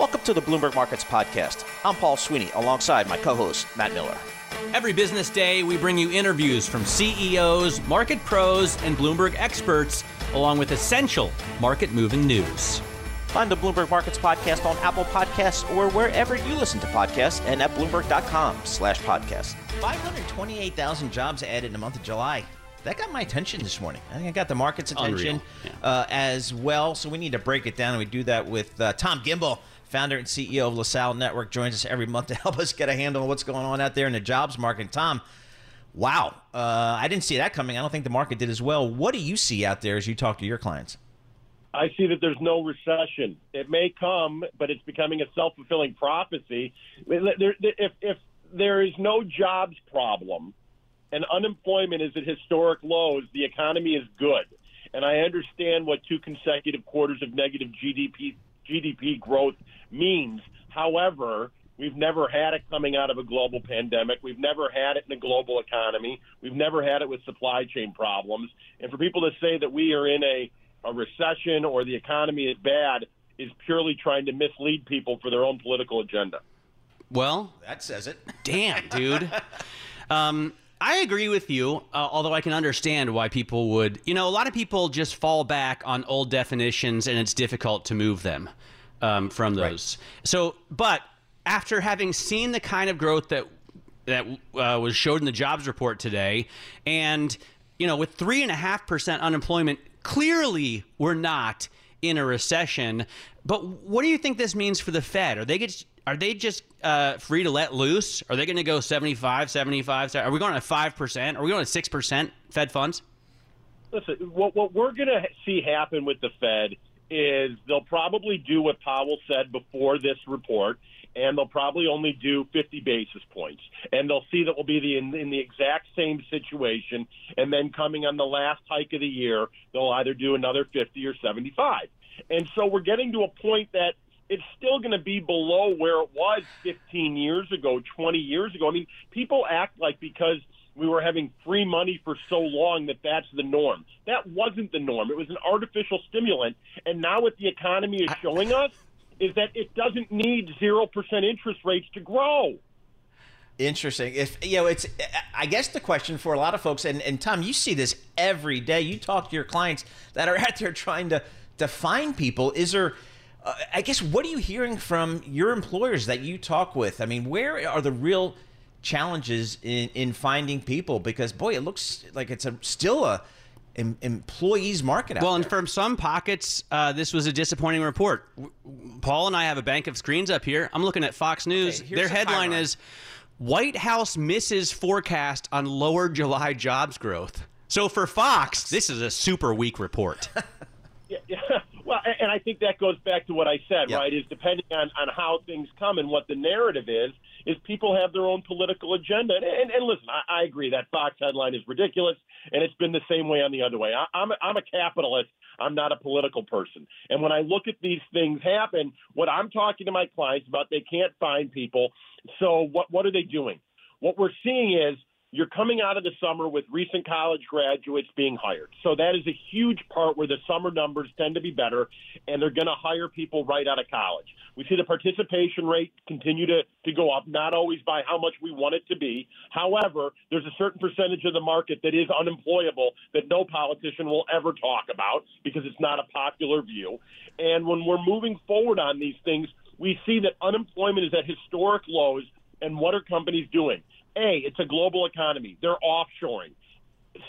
Welcome to the Bloomberg Markets Podcast. I'm Paul Sweeney alongside my co host, Matt Miller. Every business day, we bring you interviews from CEOs, market pros, and Bloomberg experts, along with essential market moving news. Find the Bloomberg Markets Podcast on Apple Podcasts or wherever you listen to podcasts and at Bloomberg.com slash podcast. 528,000 jobs added in the month of July. That got my attention this morning. I think I got the market's attention yeah. uh, as well. So we need to break it down, and we do that with uh, Tom Gimbel founder and CEO of LaSalle Network, joins us every month to help us get a handle on what's going on out there in the jobs market. Tom, wow, uh, I didn't see that coming. I don't think the market did as well. What do you see out there as you talk to your clients? I see that there's no recession. It may come, but it's becoming a self fulfilling prophecy. If, if there is no jobs problem and unemployment is at historic lows, the economy is good. And I understand what two consecutive quarters of negative GDP GDP growth means. However, we've never had it coming out of a global pandemic. We've never had it in a global economy. We've never had it with supply chain problems. And for people to say that we are in a, a recession or the economy is bad is purely trying to mislead people for their own political agenda. Well, that says it. Damn, dude. um, I agree with you, uh, although I can understand why people would. You know, a lot of people just fall back on old definitions and it's difficult to move them um, from those. Right. So, but after having seen the kind of growth that that uh, was showed in the jobs report today, and you know, with three and a half percent unemployment, clearly we're not in a recession. But what do you think this means for the Fed? Are they get, are they just uh, free to let loose? Are they going to go 75, 75? Are we going to 5%? Are we going to 6% Fed funds? Listen, what, what we're going to see happen with the Fed is they'll probably do what Powell said before this report, and they'll probably only do 50 basis points. And they'll see that we'll be the, in, in the exact same situation. And then coming on the last hike of the year, they'll either do another 50 or 75. And so we're getting to a point that it's still going to be below where it was 15 years ago, 20 years ago. I mean, people act like because – we were having free money for so long that that's the norm. That wasn't the norm. It was an artificial stimulant. And now what the economy is showing us is that it doesn't need 0% interest rates to grow. Interesting. If you know, it's I guess the question for a lot of folks, and, and Tom, you see this every day. You talk to your clients that are out there trying to to find people. Is there uh, I guess what are you hearing from your employers that you talk with? I mean, where are the real challenges in, in finding people because boy, it looks like it's a still a em, employees market. well, and from some pockets, uh, this was a disappointing report. Paul and I have a bank of screens up here. I'm looking at Fox News. Okay, Their headline is White House misses forecast on lower July jobs growth. So for Fox, this is a super weak report. yeah, yeah. Well, and I think that goes back to what I said, yep. right? Is depending on, on how things come and what the narrative is, is people have their own political agenda. And, and, and listen, I, I agree that Fox headline is ridiculous, and it's been the same way on the other way. I, I'm, a, I'm a capitalist. I'm not a political person. And when I look at these things happen, what I'm talking to my clients about, they can't find people. So what, what are they doing? What we're seeing is you're coming out of the summer with recent college graduates being hired. So that is a huge part where the summer numbers tend to be better, and they're going to hire people right out of college. We see the participation rate continue to, to go up, not always by how much we want it to be. However, there's a certain percentage of the market that is unemployable that no politician will ever talk about because it's not a popular view. And when we're moving forward on these things, we see that unemployment is at historic lows. And what are companies doing? A, it's a global economy. They're offshoring.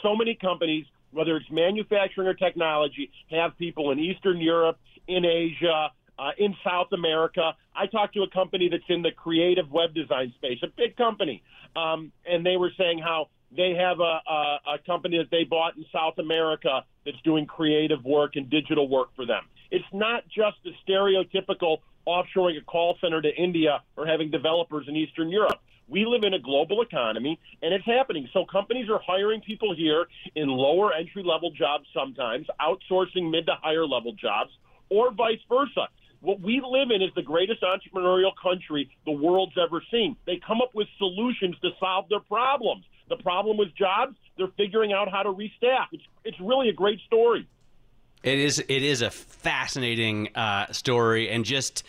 So many companies, whether it's manufacturing or technology, have people in Eastern Europe, in Asia, uh, in South America. I talked to a company that's in the creative web design space, a big company, um, and they were saying how they have a, a, a company that they bought in South America that's doing creative work and digital work for them. It's not just the stereotypical offshoring a call center to India or having developers in Eastern Europe. We live in a global economy, and it's happening. So companies are hiring people here in lower entry level jobs sometimes, outsourcing mid to higher level jobs, or vice versa. What we live in is the greatest entrepreneurial country the world's ever seen. They come up with solutions to solve their problems. The problem was jobs. They're figuring out how to restaff. It's, it's really a great story. It is. It is a fascinating uh, story, and just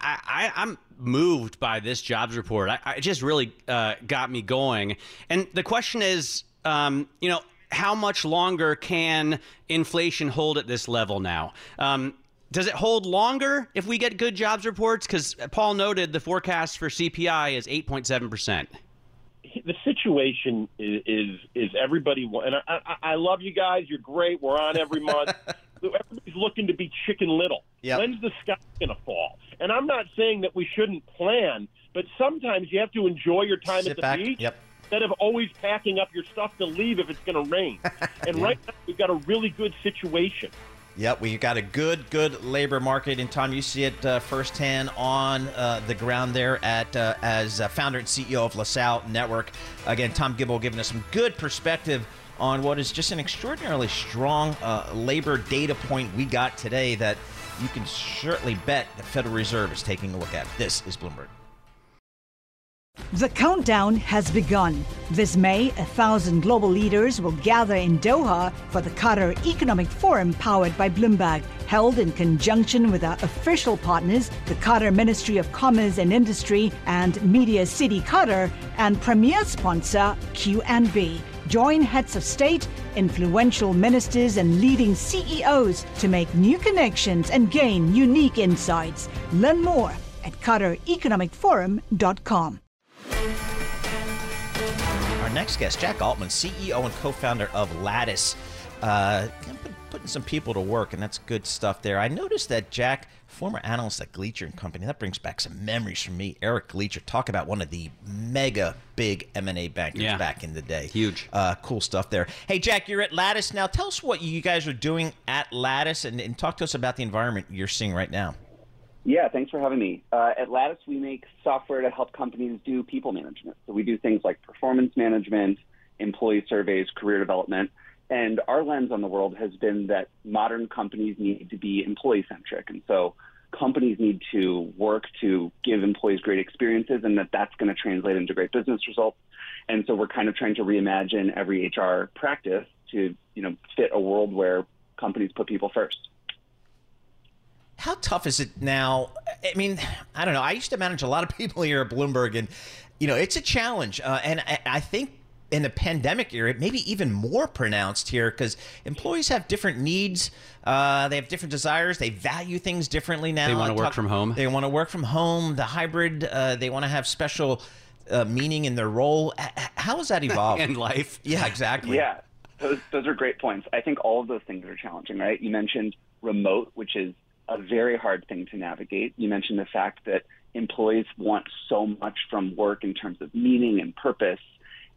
I, I, I'm moved by this jobs report. I, I just really uh, got me going. And the question is, um, you know, how much longer can inflation hold at this level now? Um, does it hold longer if we get good jobs reports? Because Paul noted the forecast for CPI is 8.7 percent the situation is is, is everybody and I, I, I love you guys. You're great. We're on every month. Everybody's looking to be chicken little. Yep. When's the sky going to fall? And I'm not saying that we shouldn't plan, but sometimes you have to enjoy your time Sit at the back. beach. Yep. Instead of always packing up your stuff to leave if it's going to rain. And yeah. right now, we've got a really good situation. Yep, we've got a good, good labor market. And Tom, you see it uh, firsthand on uh, the ground there at uh, as uh, founder and CEO of LaSalle Network. Again, Tom Gimbel giving us some good perspective on what is just an extraordinarily strong uh, labor data point we got today that you can certainly bet the Federal Reserve is taking a look at. This is Bloomberg. The countdown has begun. This May, a thousand global leaders will gather in Doha for the Qatar Economic Forum powered by Bloomberg, held in conjunction with our official partners, the Qatar Ministry of Commerce and Industry and Media City Qatar, and premier sponsor QNB. Join heads of state, influential ministers, and leading CEOs to make new connections and gain unique insights. Learn more at QatarEconomicForum.com next guest, Jack Altman, CEO and co founder of Lattice. Uh, putting some people to work, and that's good stuff there. I noticed that Jack, former analyst at Gleacher and Company, that brings back some memories for me. Eric Gleacher, talk about one of the mega big M&A bankers yeah. back in the day. Huge. Uh, cool stuff there. Hey, Jack, you're at Lattice now. Tell us what you guys are doing at Lattice, and, and talk to us about the environment you're seeing right now. Yeah, thanks for having me. Uh, at Lattice, we make software to help companies do people management. So we do things like performance management, employee surveys, career development. And our lens on the world has been that modern companies need to be employee centric. And so companies need to work to give employees great experiences and that that's going to translate into great business results. And so we're kind of trying to reimagine every HR practice to, you know, fit a world where companies put people first how tough is it now? I mean, I don't know. I used to manage a lot of people here at Bloomberg, and you know, it's a challenge. Uh, and I, I, think in the pandemic era, maybe even more pronounced here because employees have different needs. Uh, they have different desires. They value things differently now. They want to work from home. They want to work from home. The hybrid. Uh, they want to have special uh, meaning in their role. How has that evolved in life? Yeah, exactly. Yeah, those those are great points. I think all of those things are challenging, right? You mentioned remote, which is a very hard thing to navigate. You mentioned the fact that employees want so much from work in terms of meaning and purpose.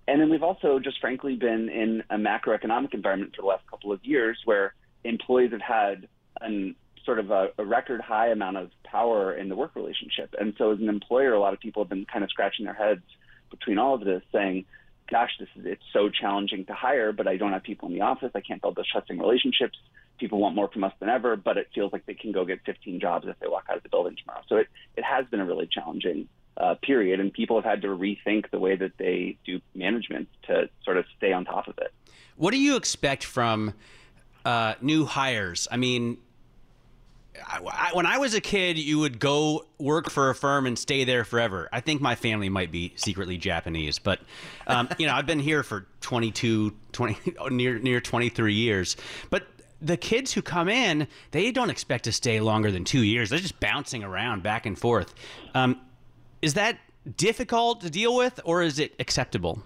And then we've also just frankly been in a macroeconomic environment for the last couple of years where employees have had an sort of a, a record high amount of power in the work relationship. And so as an employer, a lot of people have been kind of scratching their heads between all of this saying, gosh, this is it's so challenging to hire, but I don't have people in the office. I can't build those trusting relationships people want more from us than ever, but it feels like they can go get 15 jobs if they walk out of the building tomorrow. So it, it has been a really challenging uh, period, and people have had to rethink the way that they do management to sort of stay on top of it. What do you expect from uh, new hires? I mean, I, I, when I was a kid, you would go work for a firm and stay there forever. I think my family might be secretly Japanese, but um, you know, I've been here for 22, 20, near near 23 years. But the kids who come in, they don't expect to stay longer than two years. They're just bouncing around back and forth. Um, is that difficult to deal with, or is it acceptable?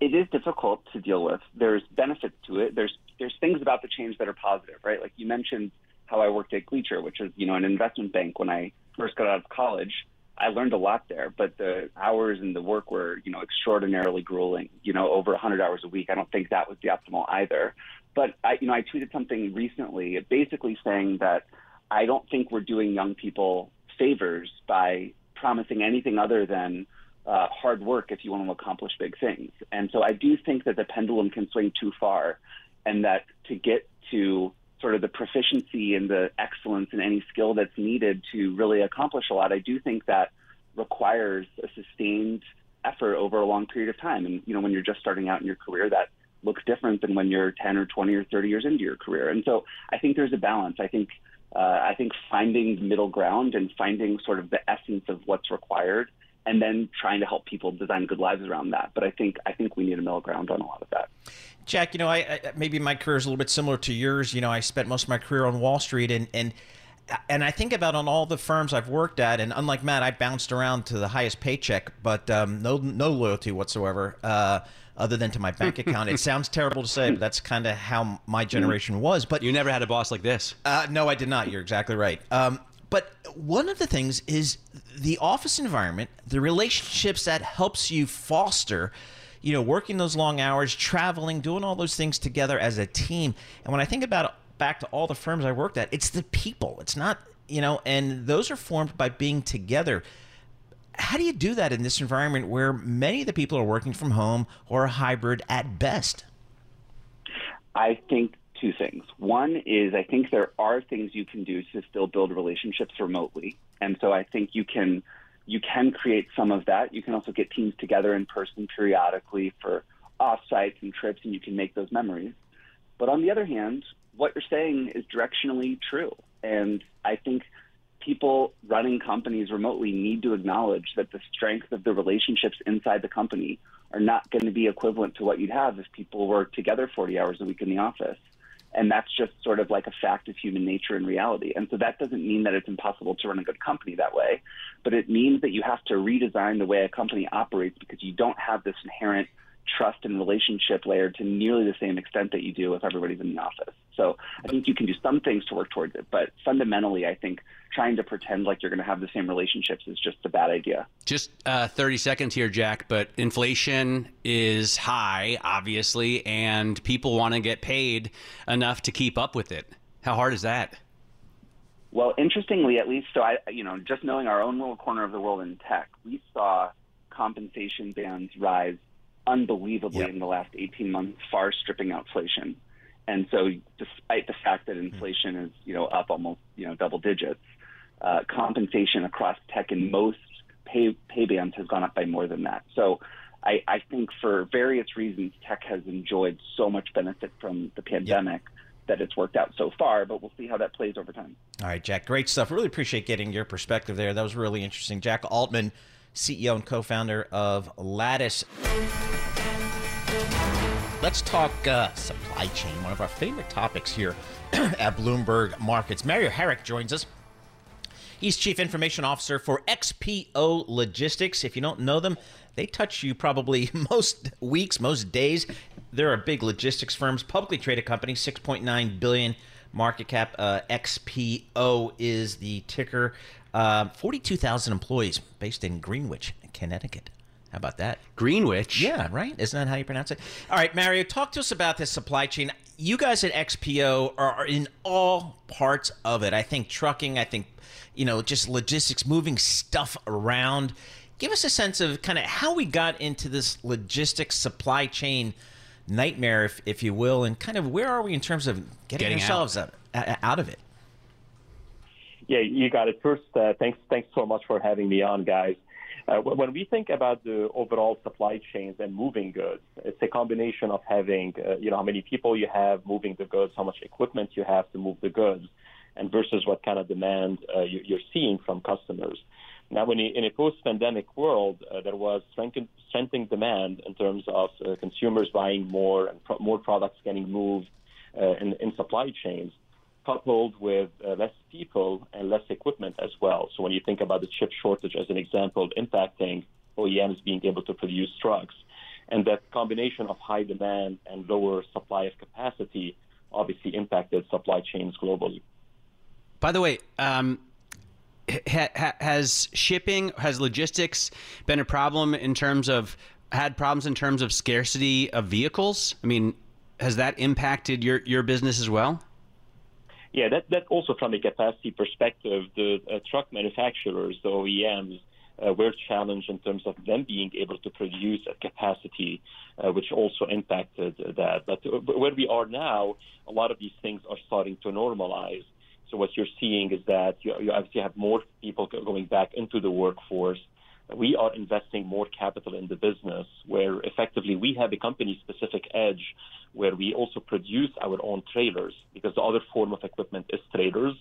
It is difficult to deal with. There's benefits to it. There's there's things about the change that are positive, right? Like you mentioned how I worked at Gleacher, which is you know an investment bank when I first got out of college. I learned a lot there, but the hours and the work were, you know, extraordinarily grueling. You know, over 100 hours a week. I don't think that was the optimal either. But I, you know, I tweeted something recently, basically saying that I don't think we're doing young people favors by promising anything other than uh, hard work if you want to accomplish big things. And so I do think that the pendulum can swing too far, and that to get to sort of the proficiency and the excellence in any skill that's needed to really accomplish a lot, I do think that requires a sustained effort over a long period of time. And you know, when you're just starting out in your career, that looks different than when you're 10 or 20 or 30 years into your career. And so I think there's a balance. I think uh, I think finding middle ground and finding sort of the essence of what's required and then trying to help people design good lives around that. But I think I think we need a middle ground on a lot of that. Jack, you know, I, I maybe my career is a little bit similar to yours. You know, I spent most of my career on Wall Street, and and and I think about on all the firms I've worked at, and unlike Matt, I bounced around to the highest paycheck, but um, no no loyalty whatsoever. Uh, other than to my bank account. it sounds terrible to say, but that's kind of how my generation was. But you never had a boss like this. Uh, no, I did not. You're exactly right. Um, but one of the things is the office environment, the relationships that helps you foster, you know, working those long hours, traveling, doing all those things together as a team. And when I think about back to all the firms I worked at, it's the people. It's not, you know, and those are formed by being together. How do you do that in this environment where many of the people are working from home or a hybrid at best? I think two things. One is I think there are things you can do to still build relationships remotely, and so I think you can you can create some of that. You can also get teams together in person periodically for offsites and trips, and you can make those memories. But on the other hand, what you're saying is directionally true, and I think people running companies remotely need to acknowledge that the strength of the relationships inside the company are not going to be equivalent to what you'd have if people were together 40 hours a week in the office. And that's just sort of like a fact of human nature and reality. And so that doesn't mean that it's impossible to run a good company that way, but it means that you have to redesign the way a company operates because you don't have this inherent trust and relationship layer to nearly the same extent that you do if everybody's in the office. So I think you can do some things to work towards it, but fundamentally, I think trying to pretend like you're going to have the same relationships is just a bad idea. Just uh, 30 seconds here, Jack, but inflation is high, obviously, and people want to get paid enough to keep up with it. How hard is that? Well, interestingly, at least, so I, you know, just knowing our own little corner of the world in tech, we saw compensation bands rise unbelievably yep. in the last 18 months, far stripping out inflation. And so, despite the fact that inflation is, you know, up almost, you know, double digits, uh, compensation across tech in most pay pay bands has gone up by more than that. So, I, I think for various reasons, tech has enjoyed so much benefit from the pandemic. Yep. That it's worked out so far, but we'll see how that plays over time. All right, Jack, great stuff. Really appreciate getting your perspective there. That was really interesting. Jack Altman, CEO and co founder of Lattice. Let's talk uh, supply chain, one of our favorite topics here at Bloomberg Markets. Mario Harik joins us. He's Chief Information Officer for XPO Logistics. If you don't know them, they touch you probably most weeks, most days. They're a big logistics firms, publicly traded company, 6.9 billion market cap. Uh, XPO is the ticker. Uh, 42,000 employees based in Greenwich, Connecticut. How about that? Greenwich. Yeah, right. Isn't that how you pronounce it? All right, Mario, talk to us about this supply chain. You guys at XPO are in all parts of it. I think trucking, I think, you know, just logistics, moving stuff around. Give us a sense of kind of how we got into this logistics supply chain nightmare, if, if you will, and kind of where are we in terms of getting, getting ourselves out. Out, out of it? Yeah, you got it. First, uh, thanks, thanks so much for having me on, guys. Uh, when we think about the overall supply chains and moving goods, it's a combination of having, uh, you know, how many people you have moving the goods, how much equipment you have to move the goods, and versus what kind of demand uh, you, are seeing from customers. Now, when in a post-pandemic world, uh, there was strengthening demand in terms of uh, consumers buying more and pro- more products getting moved uh, in, in supply chains coupled with uh, less people and less equipment as well. So when you think about the chip shortage as an example impacting OEMs being able to produce trucks, and that combination of high demand and lower supply of capacity obviously impacted supply chains globally. By the way, um, ha- ha- has shipping, has logistics been a problem in terms of had problems in terms of scarcity of vehicles? I mean, has that impacted your your business as well? Yeah, that that also from a capacity perspective, the uh, truck manufacturers, the OEMs, uh, were challenged in terms of them being able to produce at capacity, uh, which also impacted that. But uh, where we are now, a lot of these things are starting to normalize. So what you're seeing is that you, you obviously have more people going back into the workforce. We are investing more capital in the business, where effectively we have a company-specific edge, where we also produce our own trailers, because the other form of equipment is trailers.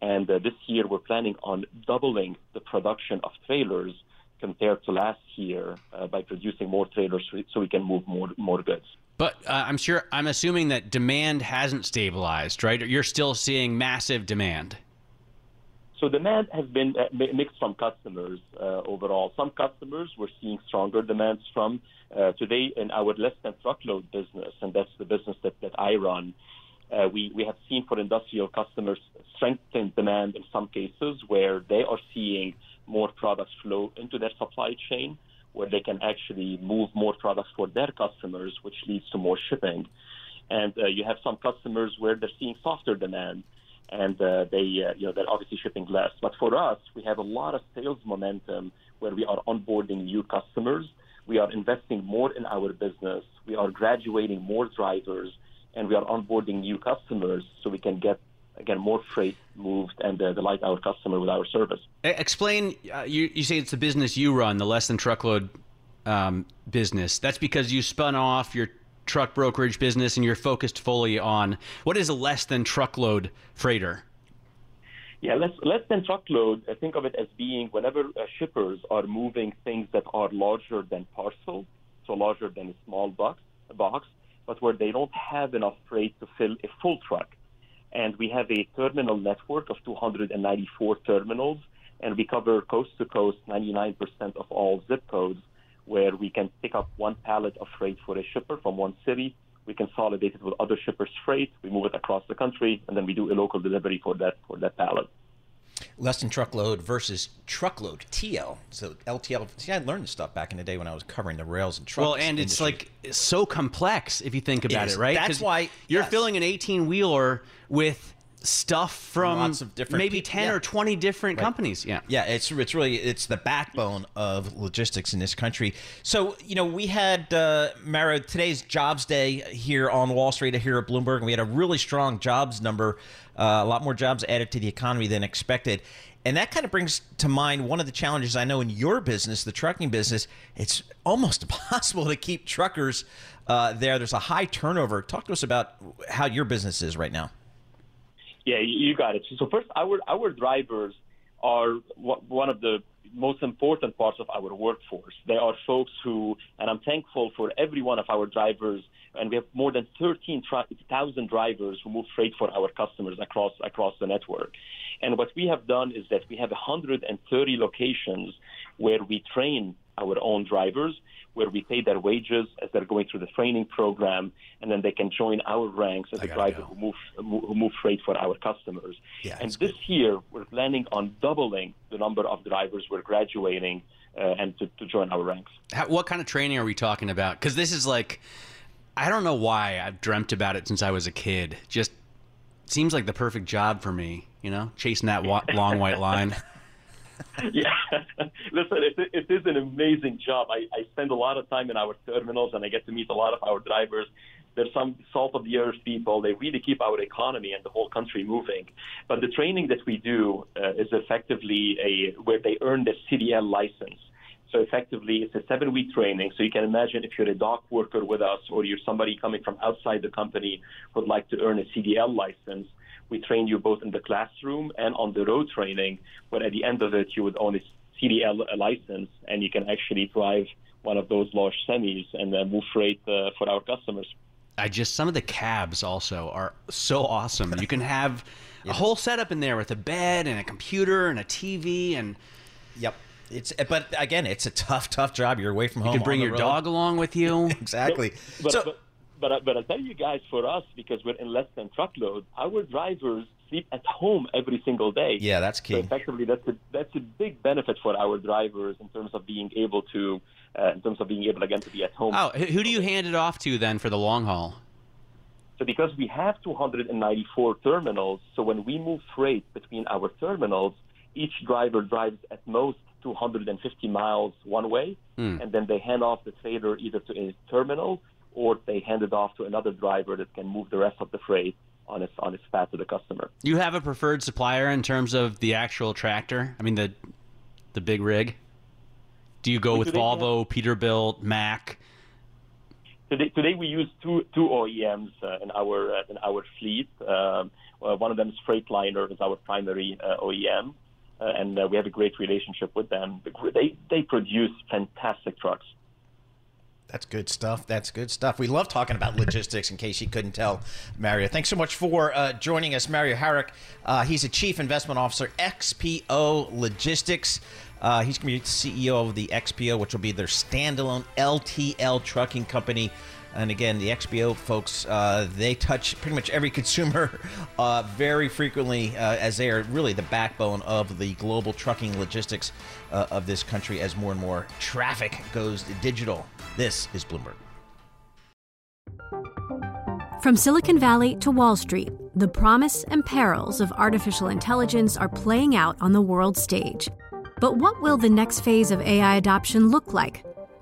And uh, this year, we're planning on doubling the production of trailers compared to last year uh, by producing more trailers so we can move more more goods. But uh, I'm sure I'm assuming that demand hasn't stabilized, right? You're still seeing massive demand. So demand has been uh, mixed from customers uh, overall. Some customers we're seeing stronger demands from uh, today in our less than truckload business, and that's the business that, that I run. Uh, we, we have seen for industrial customers strengthened demand in some cases where they are seeing more products flow into their supply chain, where they can actually move more products for their customers, which leads to more shipping. And uh, you have some customers where they're seeing softer demand, and uh, they uh, you know they're obviously shipping less. But for us, we have a lot of sales momentum where we are onboarding new customers. We are investing more in our business. We are graduating more drivers and we are onboarding new customers so we can get again more freight moved and uh, delight our customer with our service. Explain. Uh, you you say it's the business you run, the less than truckload um, business. That's because you spun off your truck brokerage business and you're focused fully on what is a less than truckload freighter. Yeah, less, less than truckload. I think of it as being whenever uh, shippers are moving things that are larger than parcel, so larger than a small box, box but where they don't have enough freight to fill a full truck. And we have a terminal network of 294 terminals, and we cover coast to coast 99% of all zip codes, where we can pick up one pallet of freight for a shipper from one city. We consolidate it with other shippers' freight. We move it across the country, and then we do a local delivery for that for that pallet less than truckload versus truckload TL. So LTL. See, I learned this stuff back in the day when I was covering the rails and trucks. Well, and it's like so complex if you think about it, it right? That's why you're yes. filling an 18 wheeler with stuff from lots of different maybe 10 yeah. or 20 different right. companies yeah yeah it's it's really it's the backbone of logistics in this country so you know we had uh Mario today's jobs day here on Wall Street here at Bloomberg and we had a really strong jobs number uh, a lot more jobs added to the economy than expected and that kind of brings to mind one of the challenges I know in your business, the trucking business. It's almost impossible to keep truckers uh, there. There's a high turnover. Talk to us about how your business is right now. Yeah, you got it. So first, our our drivers are one of the most important parts of our workforce. They are folks who, and I'm thankful for every one of our drivers, and we have more than 13,000 drivers who move freight for our customers across across the network. And what we have done is that we have 130 locations where we train our own drivers where we pay their wages as they're going through the training program, and then they can join our ranks as a driver go. who move who move freight for our customers. Yeah, and this good. year, we're planning on doubling the number of drivers we're graduating uh, and to, to, join our ranks. How, what kind of training are we talking about? Because this is like, I don't know why I've dreamt about it since I was a kid. Just seems like the perfect job for me. You know, chasing that wa- long white line. yeah, listen, it, it is an amazing job. I, I spend a lot of time in our terminals, and I get to meet a lot of our drivers. There's some salt of the earth people. They really keep our economy and the whole country moving. But the training that we do uh, is effectively a where they earn the CDL license. So effectively, it's a seven-week training. So you can imagine if you're a dock worker with us, or you're somebody coming from outside the company who'd like to earn a CDL license we train you both in the classroom and on the road training, but at the end of it, you would own a CDL license and you can actually drive one of those large semis and uh, move freight uh, for our customers. I just some of the cabs also are so awesome. You can have a whole setup in there with a bed and a computer and a TV and yep. It's but again, it's a tough, tough job. You're away from home. You can bring your road. dog along with you. exactly. But, so, but, but but I tell you guys, for us, because we're in less than truckload, our drivers sleep at home every single day. Yeah, that's key. So effectively, that's a that's a big benefit for our drivers in terms of being able to, uh, in terms of being able again to be at home. Oh, who do you hand it off to then for the long haul? So because we have 294 terminals, so when we move freight between our terminals, each driver drives at most 250 miles one way, mm. and then they hand off the trailer either to a terminal or they hand it off to another driver that can move the rest of the freight on its on its path to the customer. You have a preferred supplier in terms of the actual tractor. I mean the the big rig. Do you go with Volvo, Peterbilt, Mack? Today, today we use two two OEMs uh, in our uh, in our fleet. Um, one of them is Freightliner, is our primary uh, OEM, uh, and uh, we have a great relationship with them. They they produce fantastic trucks. That's good stuff. That's good stuff. We love talking about logistics. In case you couldn't tell, Mario. Thanks so much for uh, joining us, Mario Harik. Uh, he's a chief investment officer, XPO Logistics. Uh, he's going to be CEO of the XPO, which will be their standalone LTL trucking company. And again, the XPO folks, uh, they touch pretty much every consumer uh, very frequently, uh, as they are really the backbone of the global trucking logistics uh, of this country as more and more traffic goes digital. This is Bloomberg. From Silicon Valley to Wall Street, the promise and perils of artificial intelligence are playing out on the world stage. But what will the next phase of AI adoption look like?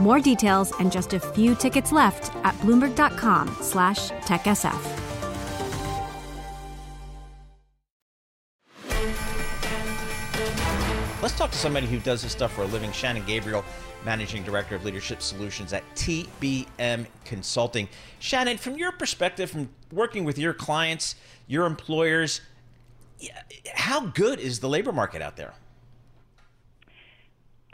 More details and just a few tickets left at bloomberg.com slash techsf. Let's talk to somebody who does this stuff for a living. Shannon Gabriel, Managing Director of Leadership Solutions at TBM Consulting. Shannon, from your perspective, from working with your clients, your employers, how good is the labor market out there?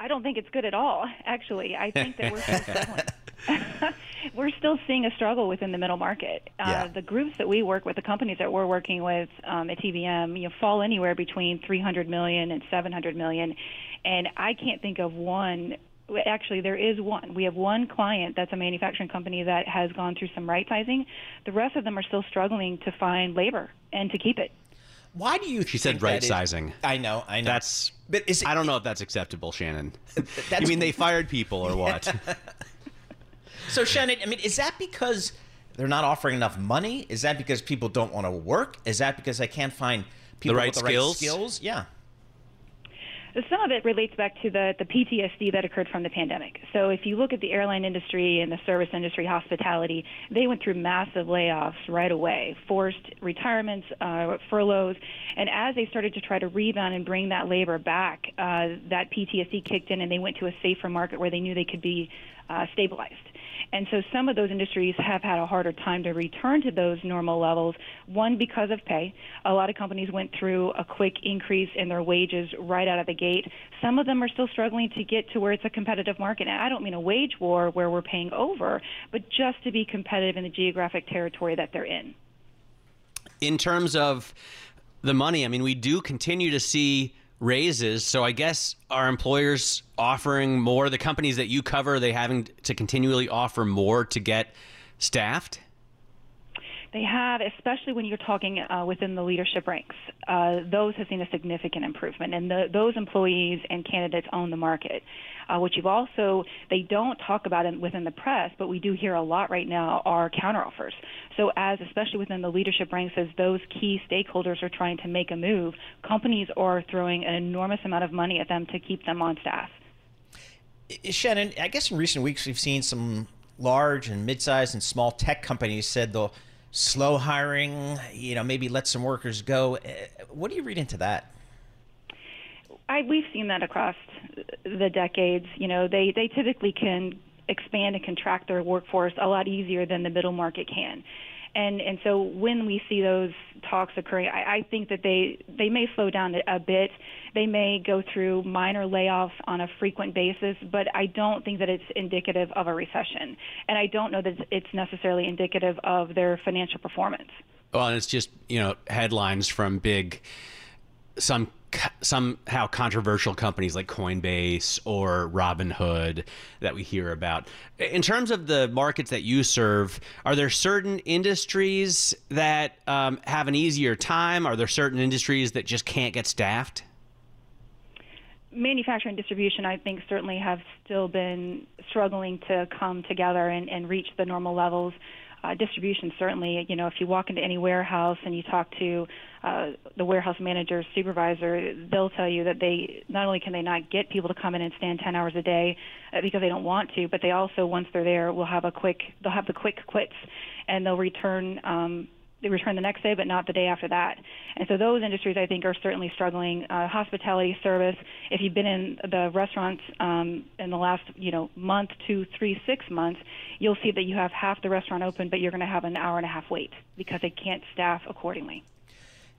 I don't think it's good at all. Actually, I think that we're still struggling. we're still seeing a struggle within the middle market. Uh. The groups that we work with, the companies that we're working with um, at TBM, you know, fall anywhere between 300 million and 700 million, and I can't think of one. Actually, there is one. We have one client that's a manufacturing company that has gone through some right sizing. The rest of them are still struggling to find labor and to keep it. Why do you? She said right sizing. I know, I know. That's. But is it, I don't know if that's acceptable, Shannon. you mean they fired people or what? so Shannon, I mean, is that because they're not offering enough money? Is that because people don't want to work? Is that because they can't find people the right with the skills? right skills? Yeah some of it relates back to the, the PTSD that occurred from the pandemic. So if you look at the airline industry and the service industry, hospitality, they went through massive layoffs right away, forced retirements, uh, furloughs, and as they started to try to rebound and bring that labor back, uh, that PTSD kicked in, and they went to a safer market where they knew they could be uh, stabilized. And so some of those industries have had a harder time to return to those normal levels. One, because of pay. A lot of companies went through a quick increase in their wages right out of the gate. Some of them are still struggling to get to where it's a competitive market. And I don't mean a wage war where we're paying over, but just to be competitive in the geographic territory that they're in. In terms of the money, I mean, we do continue to see raises. So I guess are employers offering more? The companies that you cover, are they having to continually offer more to get staffed? They have, especially when you're talking uh, within the leadership ranks. Uh, those have seen a significant improvement, and the, those employees and candidates own the market. Uh, which you've also they don't talk about it within the press, but we do hear a lot right now are counteroffers. So as especially within the leadership ranks, as those key stakeholders are trying to make a move, companies are throwing an enormous amount of money at them to keep them on staff. Shannon, I guess in recent weeks we've seen some large and mid-sized and small tech companies said they'll slow hiring, you know, maybe let some workers go. Eh, what do you read into that? I, we've seen that across the decades. You know, they, they typically can expand and contract their workforce a lot easier than the middle market can. And and so when we see those talks occurring, I, I think that they they may slow down a, bit. They may go through minor layoffs on a frequent basis, but I don't think that it's indicative of a recession, and I don't know that it's necessarily indicative of their financial performance. Well, and it's just you know headlines from big some somehow controversial companies like Coinbase or Robinhood that we hear about. In terms of the markets that you serve, are there certain industries that um, have an easier time? Are there certain industries that just can't get staffed? manufacturing distribution, I think, certainly have still been struggling to come together and, and reach the normal levels. Uh, distribution, certainly, you know, if you walk into any warehouse and you talk to uh, the warehouse manager, supervisor, they'll tell you that they not only can they not get people to come in and stand 10 hours a day uh, because they don't want to, but they also, once they're there, will have a quick, they'll have the quick quits and they'll return um, they return the next day, but not the day after that. And so those industries, I think, are certainly struggling. Uh, hospitality, service. If you've been in the restaurants um, in the last, you know, month, two, three, six months, you'll see that you have half the restaurant open, but you're going to have an hour and a half wait because they can't staff accordingly.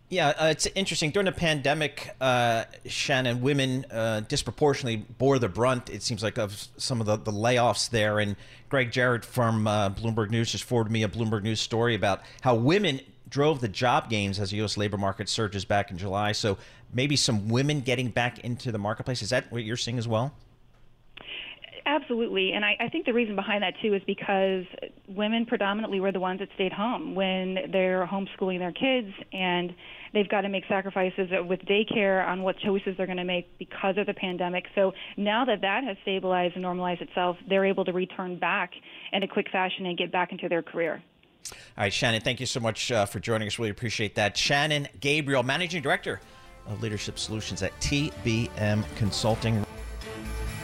Yeah, uh, it's interesting. During the pandemic, uh, Shannon, women uh, disproportionately bore the brunt, it seems like, of some of the, the layoffs there. And Greg Jarrett from uh, Bloomberg News just forwarded me a Bloomberg News story about how women drove the job gains as the U.S. labor market surges back in July. So maybe some women getting back into the marketplace. Is that what you're seeing as well? Absolutely. And I, I think the reason behind that, too, is because women predominantly were the ones that stayed home when they're homeschooling their kids and they've got to make sacrifices with daycare on what choices they're going to make because of the pandemic. So now that that has stabilized and normalized itself, they're able to return back in a quick fashion and get back into their career. All right, Shannon, thank you so much uh, for joining us. Really appreciate that. Shannon Gabriel, Managing Director of Leadership Solutions at TBM Consulting.